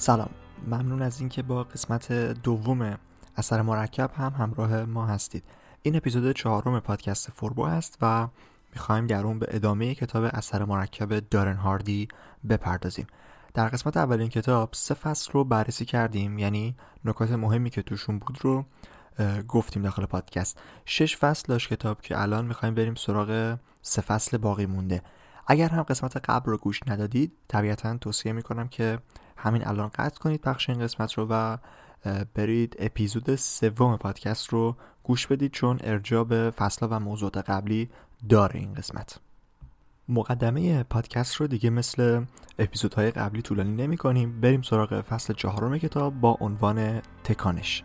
سلام. ممنون از اینکه با قسمت دوم اثر مرکب هم همراه ما هستید. این اپیزود چهارم پادکست فوربو است و می‌خوایم در اون به ادامه کتاب اثر مرکب دارن هاردی بپردازیم. در قسمت اولین کتاب سه فصل رو بررسی کردیم یعنی نکات مهمی که توشون بود رو گفتیم داخل پادکست. شش فصل داشت کتاب که الان می‌خوایم بریم سراغ سه فصل باقی مونده. اگر هم قسمت قبل رو گوش ندادید طبیعتا توصیه می‌کنم که همین الان قطع کنید پخش این قسمت رو و برید اپیزود سوم پادکست رو گوش بدید چون ارجاع به فصل و موضوعات قبلی داره این قسمت. مقدمه پادکست رو دیگه مثل اپیزودهای قبلی طولانی نمی کنیم بریم سراغ فصل چهارم کتاب با عنوان تکانش.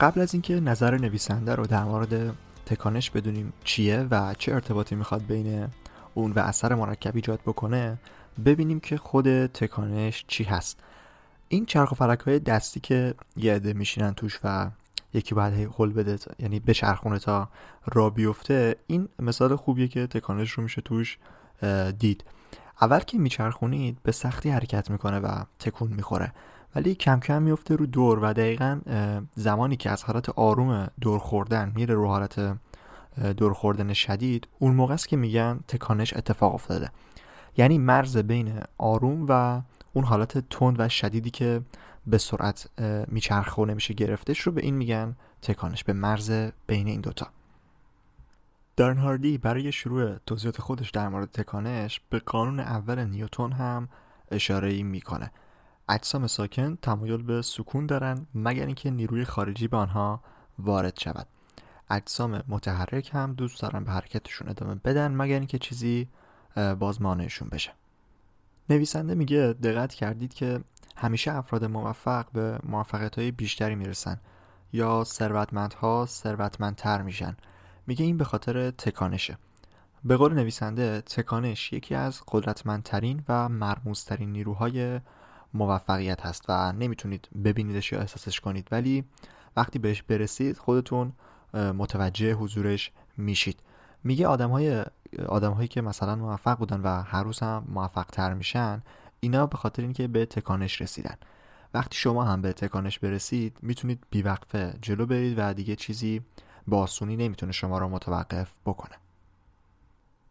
قبل از اینکه نظر نویسنده رو در مورد تکانش بدونیم چیه و چه ارتباطی می‌خواد بین اون و اثر مرکب ایجاد بکنه ببینیم که خود تکانش چی هست. این چرخ و فلک های دستی که یه عده میشینن توش و یکی باید هل بده یعنی بچرخونه تا را بیفته این مثال خوبیه که تکانش رو میشه توش دید. اول که میچرخونید به سختی حرکت می‌کنه و تکون می‌خوره. ولی کم کم میفته رو دور و دقیقا زمانی که از حالت آروم دور خوردن میره رو حالت دور خوردن شدید اون موقع است که میگن تکانش اتفاق افتاده. یعنی مرز بین آروم و اون حالت تند و شدیدی که به سرعت میچرخه و نمیشه گرفتش رو به این میگن تکانش به مرز بین این دوتا. دارن هاردی برای شروع توضیحات خودش در مورد تکانش به قانون اول نیوتون هم اشاره می‌کنه. اجسام ساکن تمایل به سکون دارن مگر اینکه نیروی خارجی به آنها وارد شود. اجسام متحرک هم دوست دارن به حرکتشون ادامه بدن مگر اینکه چیزی باز مانعشون بشه. نویسنده میگه دقت کردید که همیشه افراد موفق به موفقیت های بیشتری می‌رسن یا ثروتمندها ثروتمندتر میشن. میگه این به خاطر تکانشه. به قول نویسنده تکانش یکی از قدرتمندترین و مرموزترین نیروهای موفقیت هست و نمی‌تونید ببینیدش یا احساسش کنید. ولی وقتی بهش برسید خودتون متوجه حضورش میشید. میگه آدم های آدم هایی که مثلا موفق بودن و هر روز هم موفق تر میشن اینا به خاطر اینکه به تکانش رسیدن. وقتی شما هم به تکانش برسید می‌تونید بیوقفه جلو برید و دیگه چیزی با آسونی نمی‌تونه شما را متوقف بکنه.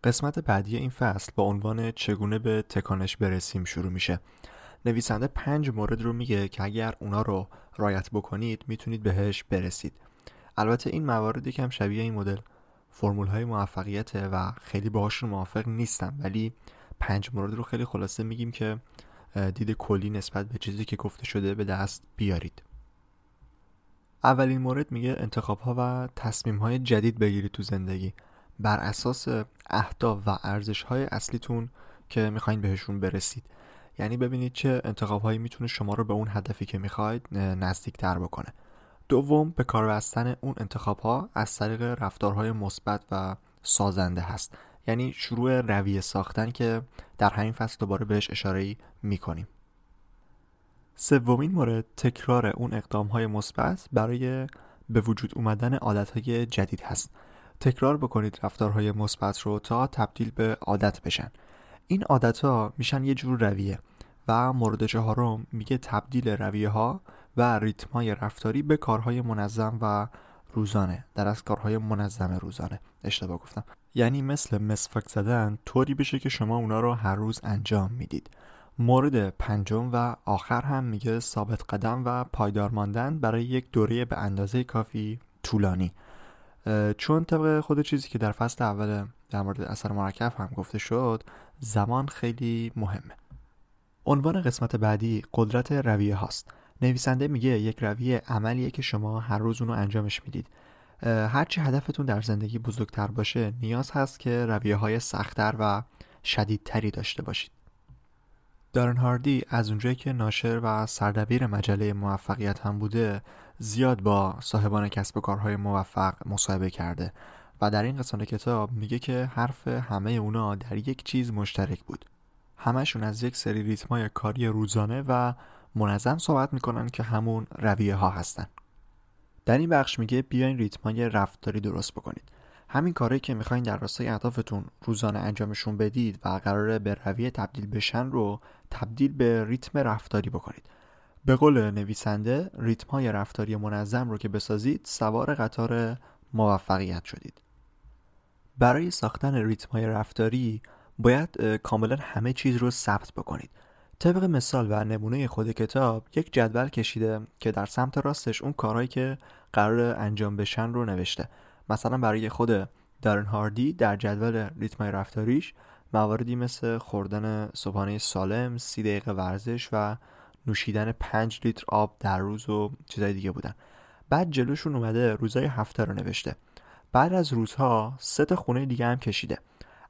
قسمت بعدی این فصل با عنوان چگونه به تکانش برسیم شروع میشه. نویسنده پنج مورد رو میگه که اگر اونا رو رایت بکنید می‌تونید بهش برسید. البته این موارد یکم شبیه این مدل. فرمول های موفقیت و خیلی باهاشون موافق نیستم ولی پنج مورد رو خیلی خلاصه میگیم که دید کلی نسبت به چیزی که گفته شده به دست بیارید. اولین مورد میگه انتخاب ها و تصمیم های جدید بگیرید تو زندگی. بر اساس اهداف و ارزش های اصلیتون که می‌خواین بهشون برسید. یعنی ببینید چه انتخاب هایی می‌تونه شما رو به اون هدفی که می‌خواید نزدیک تر بکنه. دوم به کار بستن اون انتخاب ها از طریق رفتارهای مثبت و سازنده هست. یعنی شروع رویه ساختن که در همین فصل دوباره بهش اشاره می کنیم سومین مورد تکرار اون اقدام های مثبت برای به وجود اومدن عادت های جدید هست. تکرار بکنید رفتارهای مثبت رو تا تبدیل به عادت بشن. این عادت ها میشن یه جور رویه و مورد چهارم میگه تبدیل رویه ها و ریتم های رفتاری به کارهای منظم و روزانه. در از کارهای منظم روزانه. اشتباه گفتم. یعنی مثل مسفک زدن طوری بشه که شما اونا رو هر روز انجام می‌دید. مورد پنجم و آخر هم میگه ثابت قدم و پایدار ماندن برای یک دوره به اندازه کافی طولانی. چون طبق خود چیزی که در فصل اول در مورد اثر مرکب هم گفته شد زمان خیلی مهمه. عنوان قسمت بعدی قدرت رویه هاست. نویسنده میگه یک رویه عملیه که شما هر روز اونو انجامش می‌دید. هرچی هدفتون در زندگی بزرگتر باشه نیاز هست که رویه های سختتر و شدیدتری داشته باشید. دارن هاردی از اونجایی که ناشر و سردبیر مجله موفقیت هم بوده زیاد با صاحبان کسب و کارهای موفق مصاحبه کرده. و در این قسمت کتاب میگه که حرف همه اونا در یک چیز مشترک بود. همشون از یک سری ریتمای کاری روزانه و منظم صحبت می‌کنن که همون رویه ها هستن. در این بخش میگه بیاین ریتمای رفتاری درست بکنید. همین کاری که می‌خواین در راستای اهدافتون روزانه انجامشون بدید و قراره به رویه تبدیل بشن رو تبدیل به ریتم رفتاری بکنید. به قول نویسنده ریتم های رفتاری منظم رو که بسازید سوار قطار موفقیت شدید. برای ساختن ریتم های رفتاری باید کاملا همه چیز رو ثبت بکنید. طبق مثال و نمونه خود کتاب یک جدول کشیده که در سمت راستش اون کارهایی که قرار انجام بشن رو نوشته. مثلا برای خود دارن هاردی در جدول ریتم رفتاریش مواردی مثل خوردن صبحانه سالم، سی دقیقه ورزش و نوشیدن 5 لیتر آب در روز و چیزای دیگه بودن. بعد جلوشون اومده روزای هفته رو نوشته. بعد از روزها سه تا خونه دیگه هم کشیده.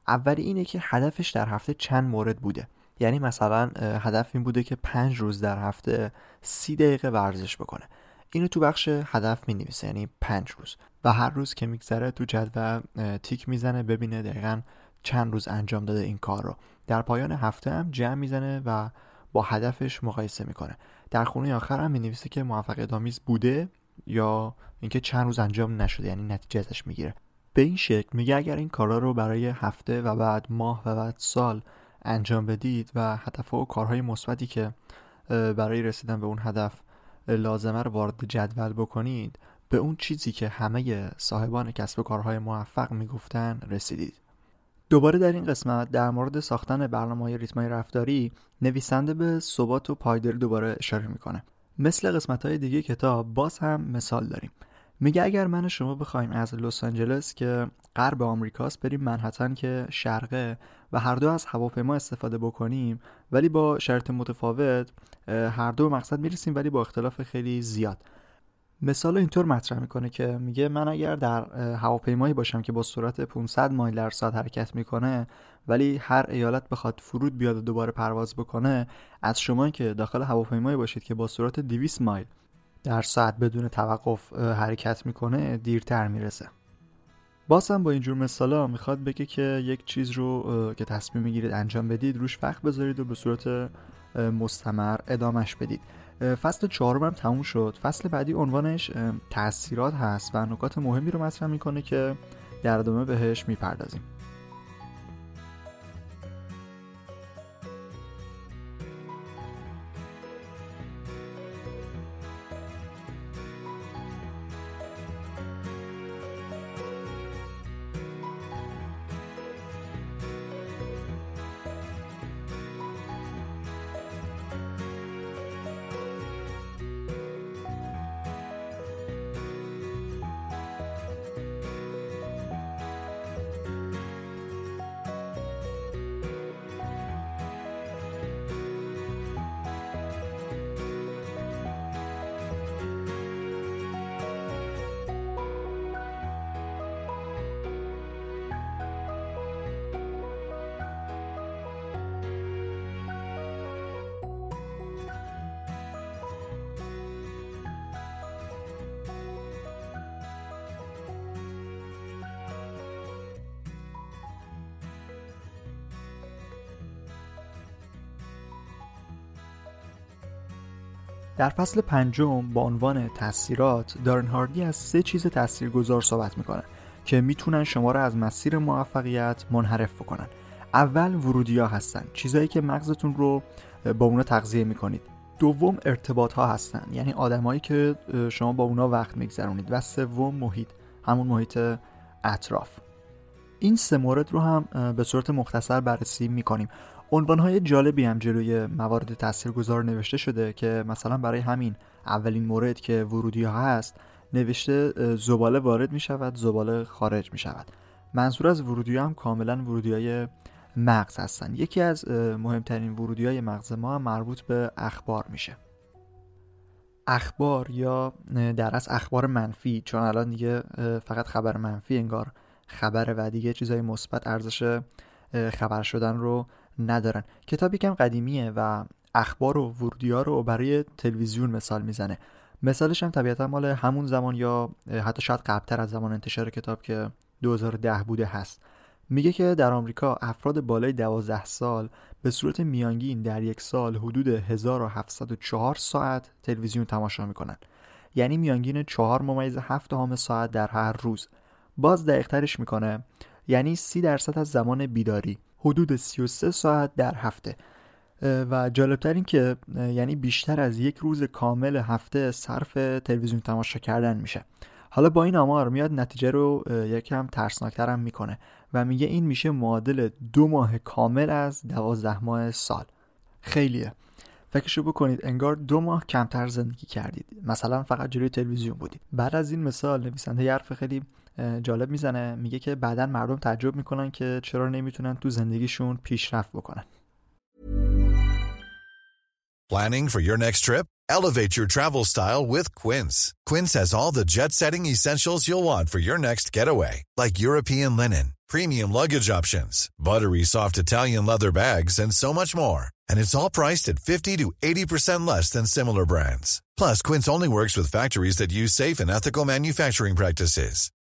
اولی اینه که هدفش در هفته چند مورد بوده. یعنی مثلا هدف این بوده که پنج روز در هفته سی دقیقه ورزش بکنه. اینو تو بخش هدف می نویسه یعنی پنج روز. و هر روز که میگذره تو جدول تیک می‌زنه ببینه دقیقا چند روز انجام داده این کار رو. در پایان هفته هم جمع می‌زنه و با هدفش مقایسه می‌کنه. در خونه آخر هم می‌نویسه که موفقیت آمیز بوده یا اینکه چند روز انجام نشده یعنی نتیجه ازش می‌گیره. به این شکل میگه اگر این کارا رو برای هفته و بعد ماه و بعد سال انجام بدید و هدف و کارهای مثبتی که برای رسیدن به اون هدف لازمه رو وارد جدول بکنید به اون چیزی که همه صاحبان کسب و کارهای موفق می‌گفتن رسیدید. دوباره در این قسمت در مورد ساختن برنامه های ریتمای رفتاری نویسنده به ثبات و پایداری دوباره اشاره می‌کنه. مثل قسمت های دیگه کتاب باز هم مثال داریم. میگه اگر من شما بخوایم از لس آنجلس که غرب آمریکاست بریم منحتن که شرقه و هر دو از هواپیما استفاده بکنیم ولی با شرط متفاوت هر دو مقصد می‌رسیم ولی با اختلاف خیلی زیاد. مثال اینطور مطرح می‌کنه که میگه من اگر در هواپیمایی باشم که با سرعت 500 مایل در ساعت حرکت می‌کنه ولی هر ایالت بخواد فرود بیاد و دوباره پرواز بکنه از شما که داخل هواپیمایی باشید که با سرعت 200 مایل در ساعت بدون توقف حرکت می‌کنه دیرتر می‌رسه. بازم با اینجور مثالا می‌خواد بگه که یک چیز رو که تصمیم می‌گیرید انجام بدید روش وقت بذارید و به صورت مستمر ادامش بدید. فصل چهارم هم تموم شد. فصل بعدی عنوانش تاثیرات هست و نکات مهمی رو مطرح می‌کنه که در ادامه بهش می‌پردازیم. در فصل پنجم با عنوان تاثیرات دارن هاردی از سه چیز تاثیرگذار صحبت می‌کنه که می‌تونن شما را از مسیر موفقیت منحرف بکنن. اول ورودی ها هستن چیزایی که مغزتون رو با اونا تغذیه می‌کنید. دوم ارتباط ها هستن یعنی آدمایی که شما با اونا وقت میگذرونید. و سوم محیط همون محیط اطراف. این سه مورد رو هم به صورت مختصر بررسی می‌کنیم. عنوانهای جالبی هم جلوی موارد تاثیرگذار نوشته شده که مثلا برای همین اولین مورد که ورودی ها هست نوشته زباله وارد می شود زباله خارج می شود منظور از ورودی هم کاملا ورودی های مغز هستن. یکی از مهمترین ورودی های مغز ما هم مربوط به اخبار میشه. اخبار یا در از اخبار منفی چون الان دیگه فقط خبر منفی انگار خبر و دیگه چیزای مثبت ارزش خبر شدن رو ندارن. کتاب یکم قدیمیه و اخبار و ورودیا رو برای تلویزیون مثال می‌زنه. مثالش هم طبیعتا مال همون زمان یا حتی شاید قبلتر از زمان انتشار کتاب که 2010 بوده هست. میگه که در آمریکا افراد بالای 12 سال به صورت میانگین در یک سال حدود 1704 ساعت تلویزیون تماشا می‌کنن. یعنی میانگین 4 ممیز 7 همه ساعت در هر روز. باز دقیقترش می‌کنه. یعنی 30 درصد از زمان بیداری. حدود 33 ساعت در هفته. و جالبتر این که یعنی بیشتر از یک روز کامل هفته صرف تلویزیون تماشا کردن میشه. حالا با این آمار میاد نتیجه رو یکم ترسناکتر هم می‌کنه و میگه این میشه معادل دو ماه کامل از دوازده ماه سال. خیلیه. فکرشو بکنید انگار دو ماه کمتر زندگی کردید. مثلا فقط جلوی تلویزیون بودید. بعد از این مثال نویسنده حرف خیلی جالب میزنه میگه که بعدا مردم تعجب میکنن که چرا نمیتونن تو زندگیشون پیشرفت بکنن Planning for your next trip? Elevate your travel style with Quince. Quince has all the jet-setting essentials you'll want for your next getaway, like European linen, premium luggage options, buttery soft Italian leather bags, and so much more. And it's all priced at 50 to 80% less than similar brands. Plus, Quince only works with factories that use safe and ethical manufacturing practices.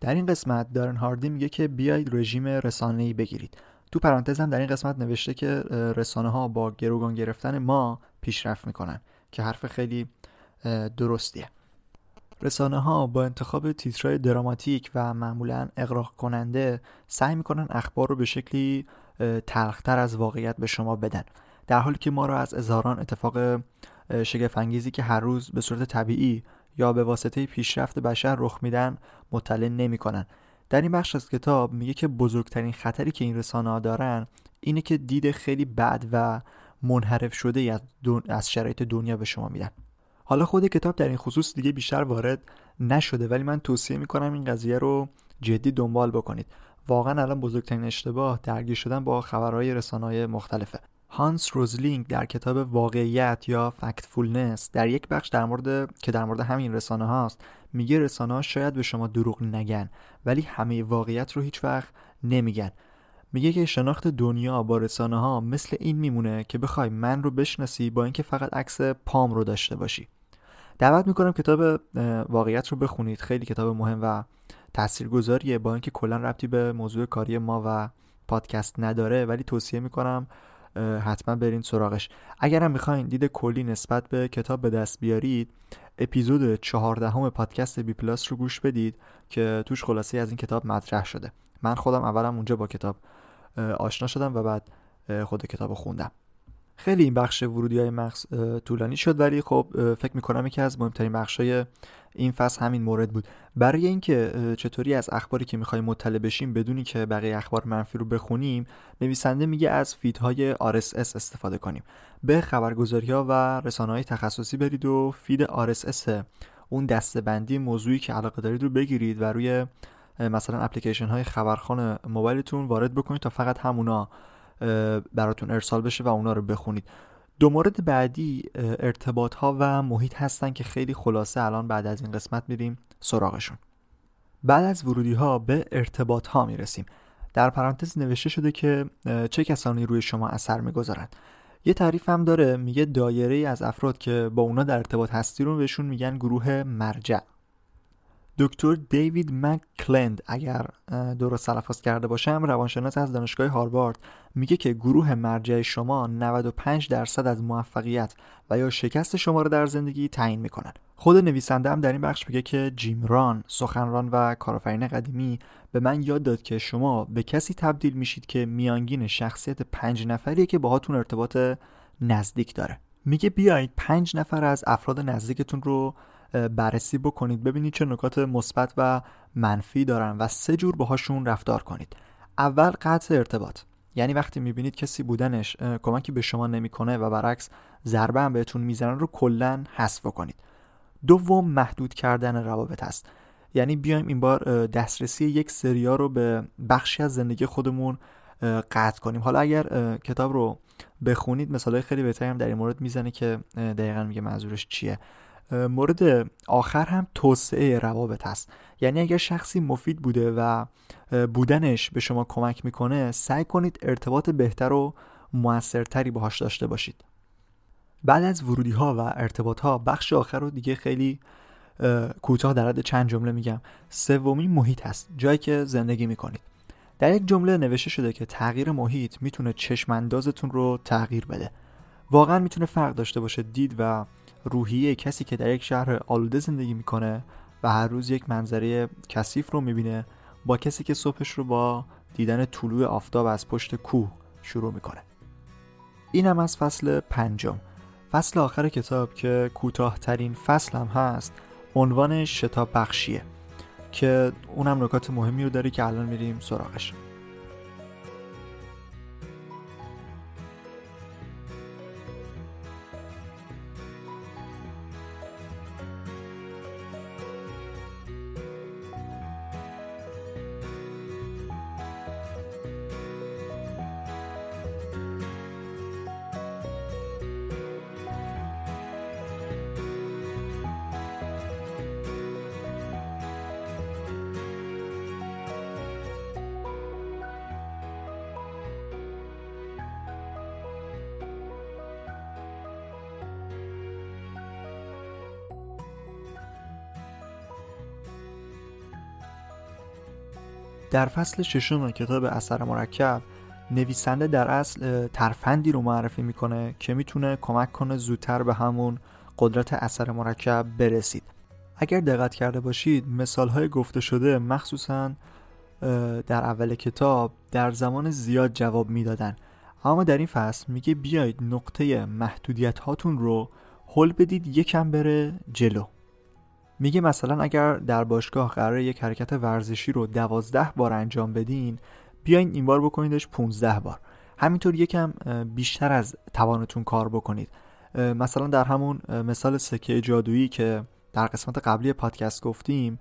در این قسمت دارن هاردی میگه که بیاید رژیم رسانه‌ای بگیرید. تو پرانتز هم در این قسمت نوشته که رسانه ها با گروگان گرفتن ما پیشرفت می‌کنن که حرف خیلی درستیه. رسانه ها با انتخاب تیترهای دراماتیک و معمولا اقراق کننده سعی می‌کنن اخبار رو به شکلی تلختر از واقعیت به شما بدن. در حالی که ما رو از اظهاران اتفاق شگفنگیزی که هر روز به صورت طبیعی یا به واسطه پیشرفت بشر رخ میدن مطلع نمی‌کنن. در این بخش از کتاب میگه که بزرگترین خطری که این رسانه ها دارن اینه که دید خیلی بد و منحرف شده از, از شرایط دنیا به شما میدن. حالا خود کتاب در این خصوص دیگه بیشتر وارد نشده ولی من توصیه می‌کنم این قضیه رو جدی دنبال بکنید. واقعا الان بزرگترین اشتباه درگیر شدن با خبرهای رسانه‌های مختلفه. هانس روزلینگ در کتاب واقعیت یا فکتفولنس در یک بخش در مورد که در مورد همین رسانه هاست میگه رسانه ها شاید به شما دروغ نگن ولی همه واقعیت رو هیچ وقت نمیگن. میگه که شناخت دنیا با رسانه ها مثل این میمونه که بخوای من رو بشناسی با اینکه فقط عکس پام رو داشته باشی. دعوت می‌کنم کتاب واقعیت رو بخونید. خیلی کتاب مهم و تاثیرگذاریه. با اینکه کلا ربطی به موضوع کاری ما و پادکست نداره ولی توصیه می‌کنم حتما برین سراغش. اگر هم می‌خواین دید کلی نسبت به کتاب به دست بیارید اپیزود چهاردهم پادکست بی پلاس رو گوش بدید که توش خلاصه از این کتاب مطرح شده. من خودم اولم اونجا با کتاب آشنا شدم و بعد خود کتاب خوندم. خیلی این بخش ورودی های مغز طولانی شد ولی خب فکر می‌کنم یکی از مهمترین بخش های این فصل همین مورد بود. برای اینکه چطوری از اخباری که می‌خوایم مطلع بشیم بدونی که بقیه اخبار منفی رو بخونیم نویسنده میگه از فیدهای RSS استفاده کنیم. به خبرگزاری ها و رسانه های تخصصی برید و فید RSS اون دستبندی موضوعی که علاقه دارید رو بگیرید و روی مثلا اپلیکیشن های خبرخان موبایلتون وارد بکنید تا فقط همونا براتون ارسال بشه و اونا رو بخونید. دو مورد بعدی ارتباط ها و محیط هستن که خیلی خلاصه الان بعد از این قسمت میریم سراغشون. بعد از ورودی ها به ارتباط ها می‌رسیم. در پرانتز نوشته شده که چه کسانی روی شما اثر می‌گذارند. یه تعریف هم داره میگه دایره از افراد که با اونا در ارتباط هستی رو بهشون میگن گروه مرجع. دکتر دیوید مکلند اگر درست تلفظ کرده باشم روانشناس از دانشگاه هاروارد میگه که گروه مرجع شما 95 درصد از موفقیت و یا شکست شما رو در زندگی تعیین می‌کنن. خود نویسنده هم در این بخش میگه که جیم ران سخنران و کارآفرین قدیمی به من یاد داد که شما به کسی تبدیل میشید که میانگین شخصیت پنج نفریه که باهاتون ارتباط نزدیک داره. میگه بیایید پنج نفر از افراد نزدیکتون رو بررسی بکنید ببینید چه نکات مثبت و منفی دارن و سه جور باهاشون رفتار کنید. اول قطع ارتباط. یعنی وقتی می‌بینید کسی بودنش کمکی به شما نمی‌کنه و برعکس ضربه هم بهتون می‌زنن رو کلا حذف کنید. دوم محدود کردن روابط است. یعنی بیایم این بار دسترسی یک سریا رو به بخشی از زندگی خودمون قطع کنیم. حالا اگر کتاب رو بخونید مثالای خیلی بهتری هم در این مورد می‌زنه که دقیقا میگه منظورش چیه. مورد آخر هم توسعه روابط هست یعنی اگر شخصی مفید بوده و بودنش به شما کمک می‌کنه سعی کنید ارتباط بهتر و موثرتری باهاش داشته باشید. بعد از ورودی ها و ارتباط ها بخش آخر رو دیگه خیلی کوتاه در حد چند جمله میگم. سومی محیط هست جایی که زندگی می‌کنید. در یک جمله نوشته شده که تغییر محیط می‌تونه چشماندازتون رو تغییر بده. واقعا می‌تونه فرق داشته باشه دید و روحیه کسی که در یک شهر آلوده زندگی می‌کنه و هر روز یک منظره کثیف رو می‌بینه با کسی که صبحش رو با دیدن طلوع آفتاب از پشت کوه شروع می‌کنه. این هم از فصل پنجم. فصل آخر کتاب که کوتاهترین فصل هم هست عنوان شتاب بخشیه که اونم نکات مهمی رو داره که الان میریم سراغش. در فصل ششم کتاب اثر مرکب نویسنده در اصل ترفندی رو معرفی می‌کنه که می‌تونه کمک کنه زودتر به همون قدرت اثر مرکب برسید. اگر دقت کرده باشید مثال های گفته شده مخصوصا در اول کتاب در زمان زیاد جواب می‌دادن. اما در این فصل میگه بیایید نقطه محدودیت هاتون رو حل بدید یکم بره جلو. میگه مثلا اگر در باشگاه قرار یک حرکت ورزشی رو دوازده بار انجام بدین بیاین این بار بکنیدش 15 بار. همینطور یکم بیشتر از توانتون کار بکنید. مثلا در همون مثال سکه جادویی که در قسمت قبلی پادکست گفتیم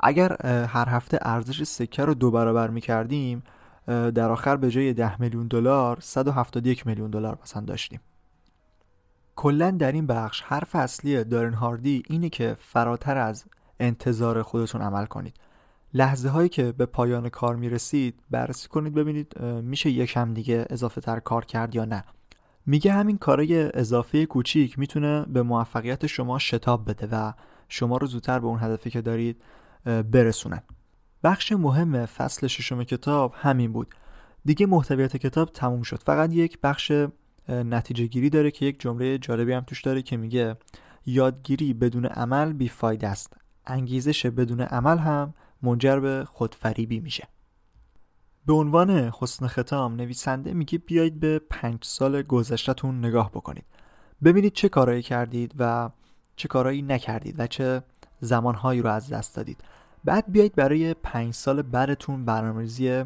اگر هر هفته ارزش سکه رو دو برابر می‌کردیم در آخر به جای 10 میلیون دلار 171 میلیون دلار مثلا داشتیم. کلا در این بخش حرف اصلی دارن هاردی اینه که فراتر از انتظار خودتون عمل کنید. لحظه هایی که به پایان کار می‌رسید بررسی کنید ببینید میشه یکم دیگه اضافه تر کار کرد یا نه. میگه همین کارای اضافه کوچیک می‌تونه به موفقیت شما شتاب بده و شما رو زودتر به اون هدفی که دارید برسونن بخش مهم فصل ششم کتاب همین بود. دیگه محتویات کتاب تموم شد. فقط یک بخش نتیجه گیری داره که یک جمله جالبی هم توش داره که میگه یادگیری بدون عمل بیفایده است. انگیزش بدون عمل هم منجر به خودفریبی میشه. به عنوان حسن ختام نویسنده میگه بیایید به پنج سال گذشتهتون نگاه بکنید. ببینید چه کارایی کردید و چه کارایی نکردید و چه زمانهایی رو از دست دادید. بعد بیایید برای پنج سال بعدتون برنامه‌ریزی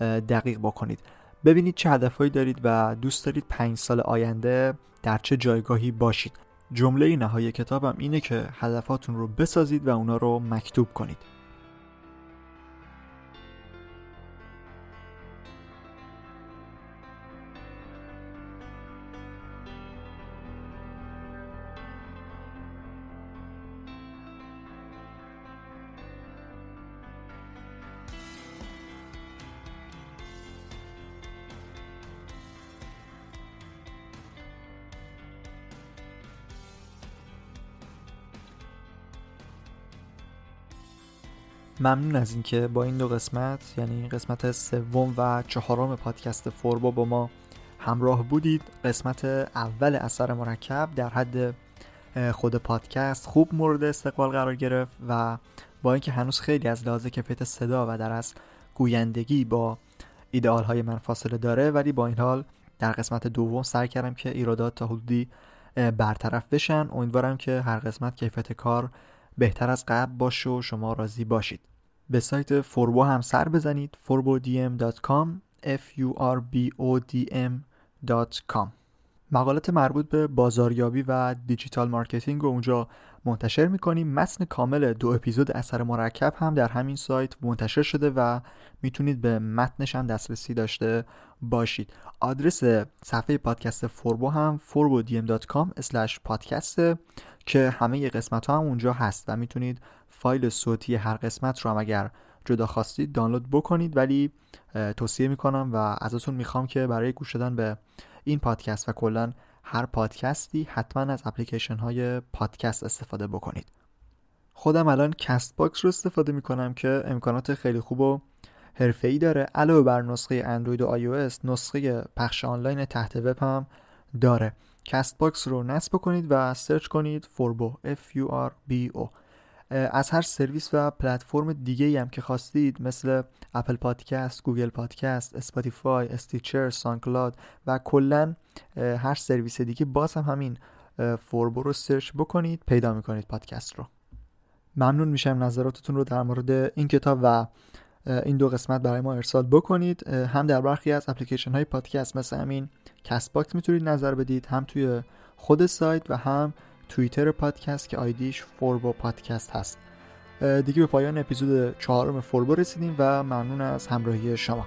دقیق بکنید. ببینید چه هدفهایی دارید و دوست دارید پنج سال آینده در چه جایگاهی باشید. جمله نهایی کتابم اینه که هدفاتون رو بسازید و اونا رو مکتوب کنید. ممنون از اینکه با این دو قسمت یعنی قسمت سوم و چهارم پادکست فوربا با ما همراه بودید. قسمت اول اثر مرکب در حد خود پادکست خوب مورد استقبال قرار گرفت و با اینکه هنوز خیلی از لحاظ کیفیت صدا و در از گویندگی با ایدئال های من فاصله داره ولی با این حال در قسمت دوم سعی کردم که ایرادات تا حدودی برطرف بشن. امیدوارم که هر قسمت کیفیت کار بهتر از قبل باشه و شما راضی باشید. به سایت فوربو هم سر بزنید forbodm.com f u r b o d m.com مقالات مربوط به بازاریابی و دیجیتال مارکتینگ رو اونجا منتشر می‌کنیم. متن کامل دو اپیزود اثر مرکب هم در همین سایت منتشر شده و می‌تونید به متنش هم دسترسی داشته باشید. آدرس صفحه پادکست فوربو هم پادکست که همه قسمت ها هم اونجا هست و می‌تونید فایل صوتی هر قسمت رو هم اگر جدا خواستید دانلود بکنید. ولی توصیه می‌کنم و ازتون می‌خوام که برای گوش دادن به این پادکست و کلا هر پادکستی حتما از اپلیکیشن های پادکست استفاده بکنید. خودم الان کست باکس رو استفاده می‌کنم که امکانات خیلی خوب و ای داره. علاوه بر نسخه اندروید و آی نسخه پخش آنلاین تحت وب هم داره. کست باکس رو نصب کنید و search کنید فوربو F U R B O. از هر سرویس و پلتفرم دیگه هم که خواستید مثل اپل پادکست، گوگل پادکست، اسپاتیفای، استیچر، سانکلاد و کلا هر سرویس دیگه باز هم همین فوربو رو search بکنید پیدا می‌کنید پادکست رو. ممنون میشم نظراتتون رو در مورد این کتاب و این دو قسمت برای ما ارسال بکنید. هم در برخی از اپلیکیشن های پادکست مثل همین کست باکس می‌تونید نظر بدید هم توی خود سایت و هم توییتر پادکست که ID ش فوربو پادکست هست. دیگه به پایان اپیزود چهارم فوربو رسیدیم و ممنون از همراهی شما.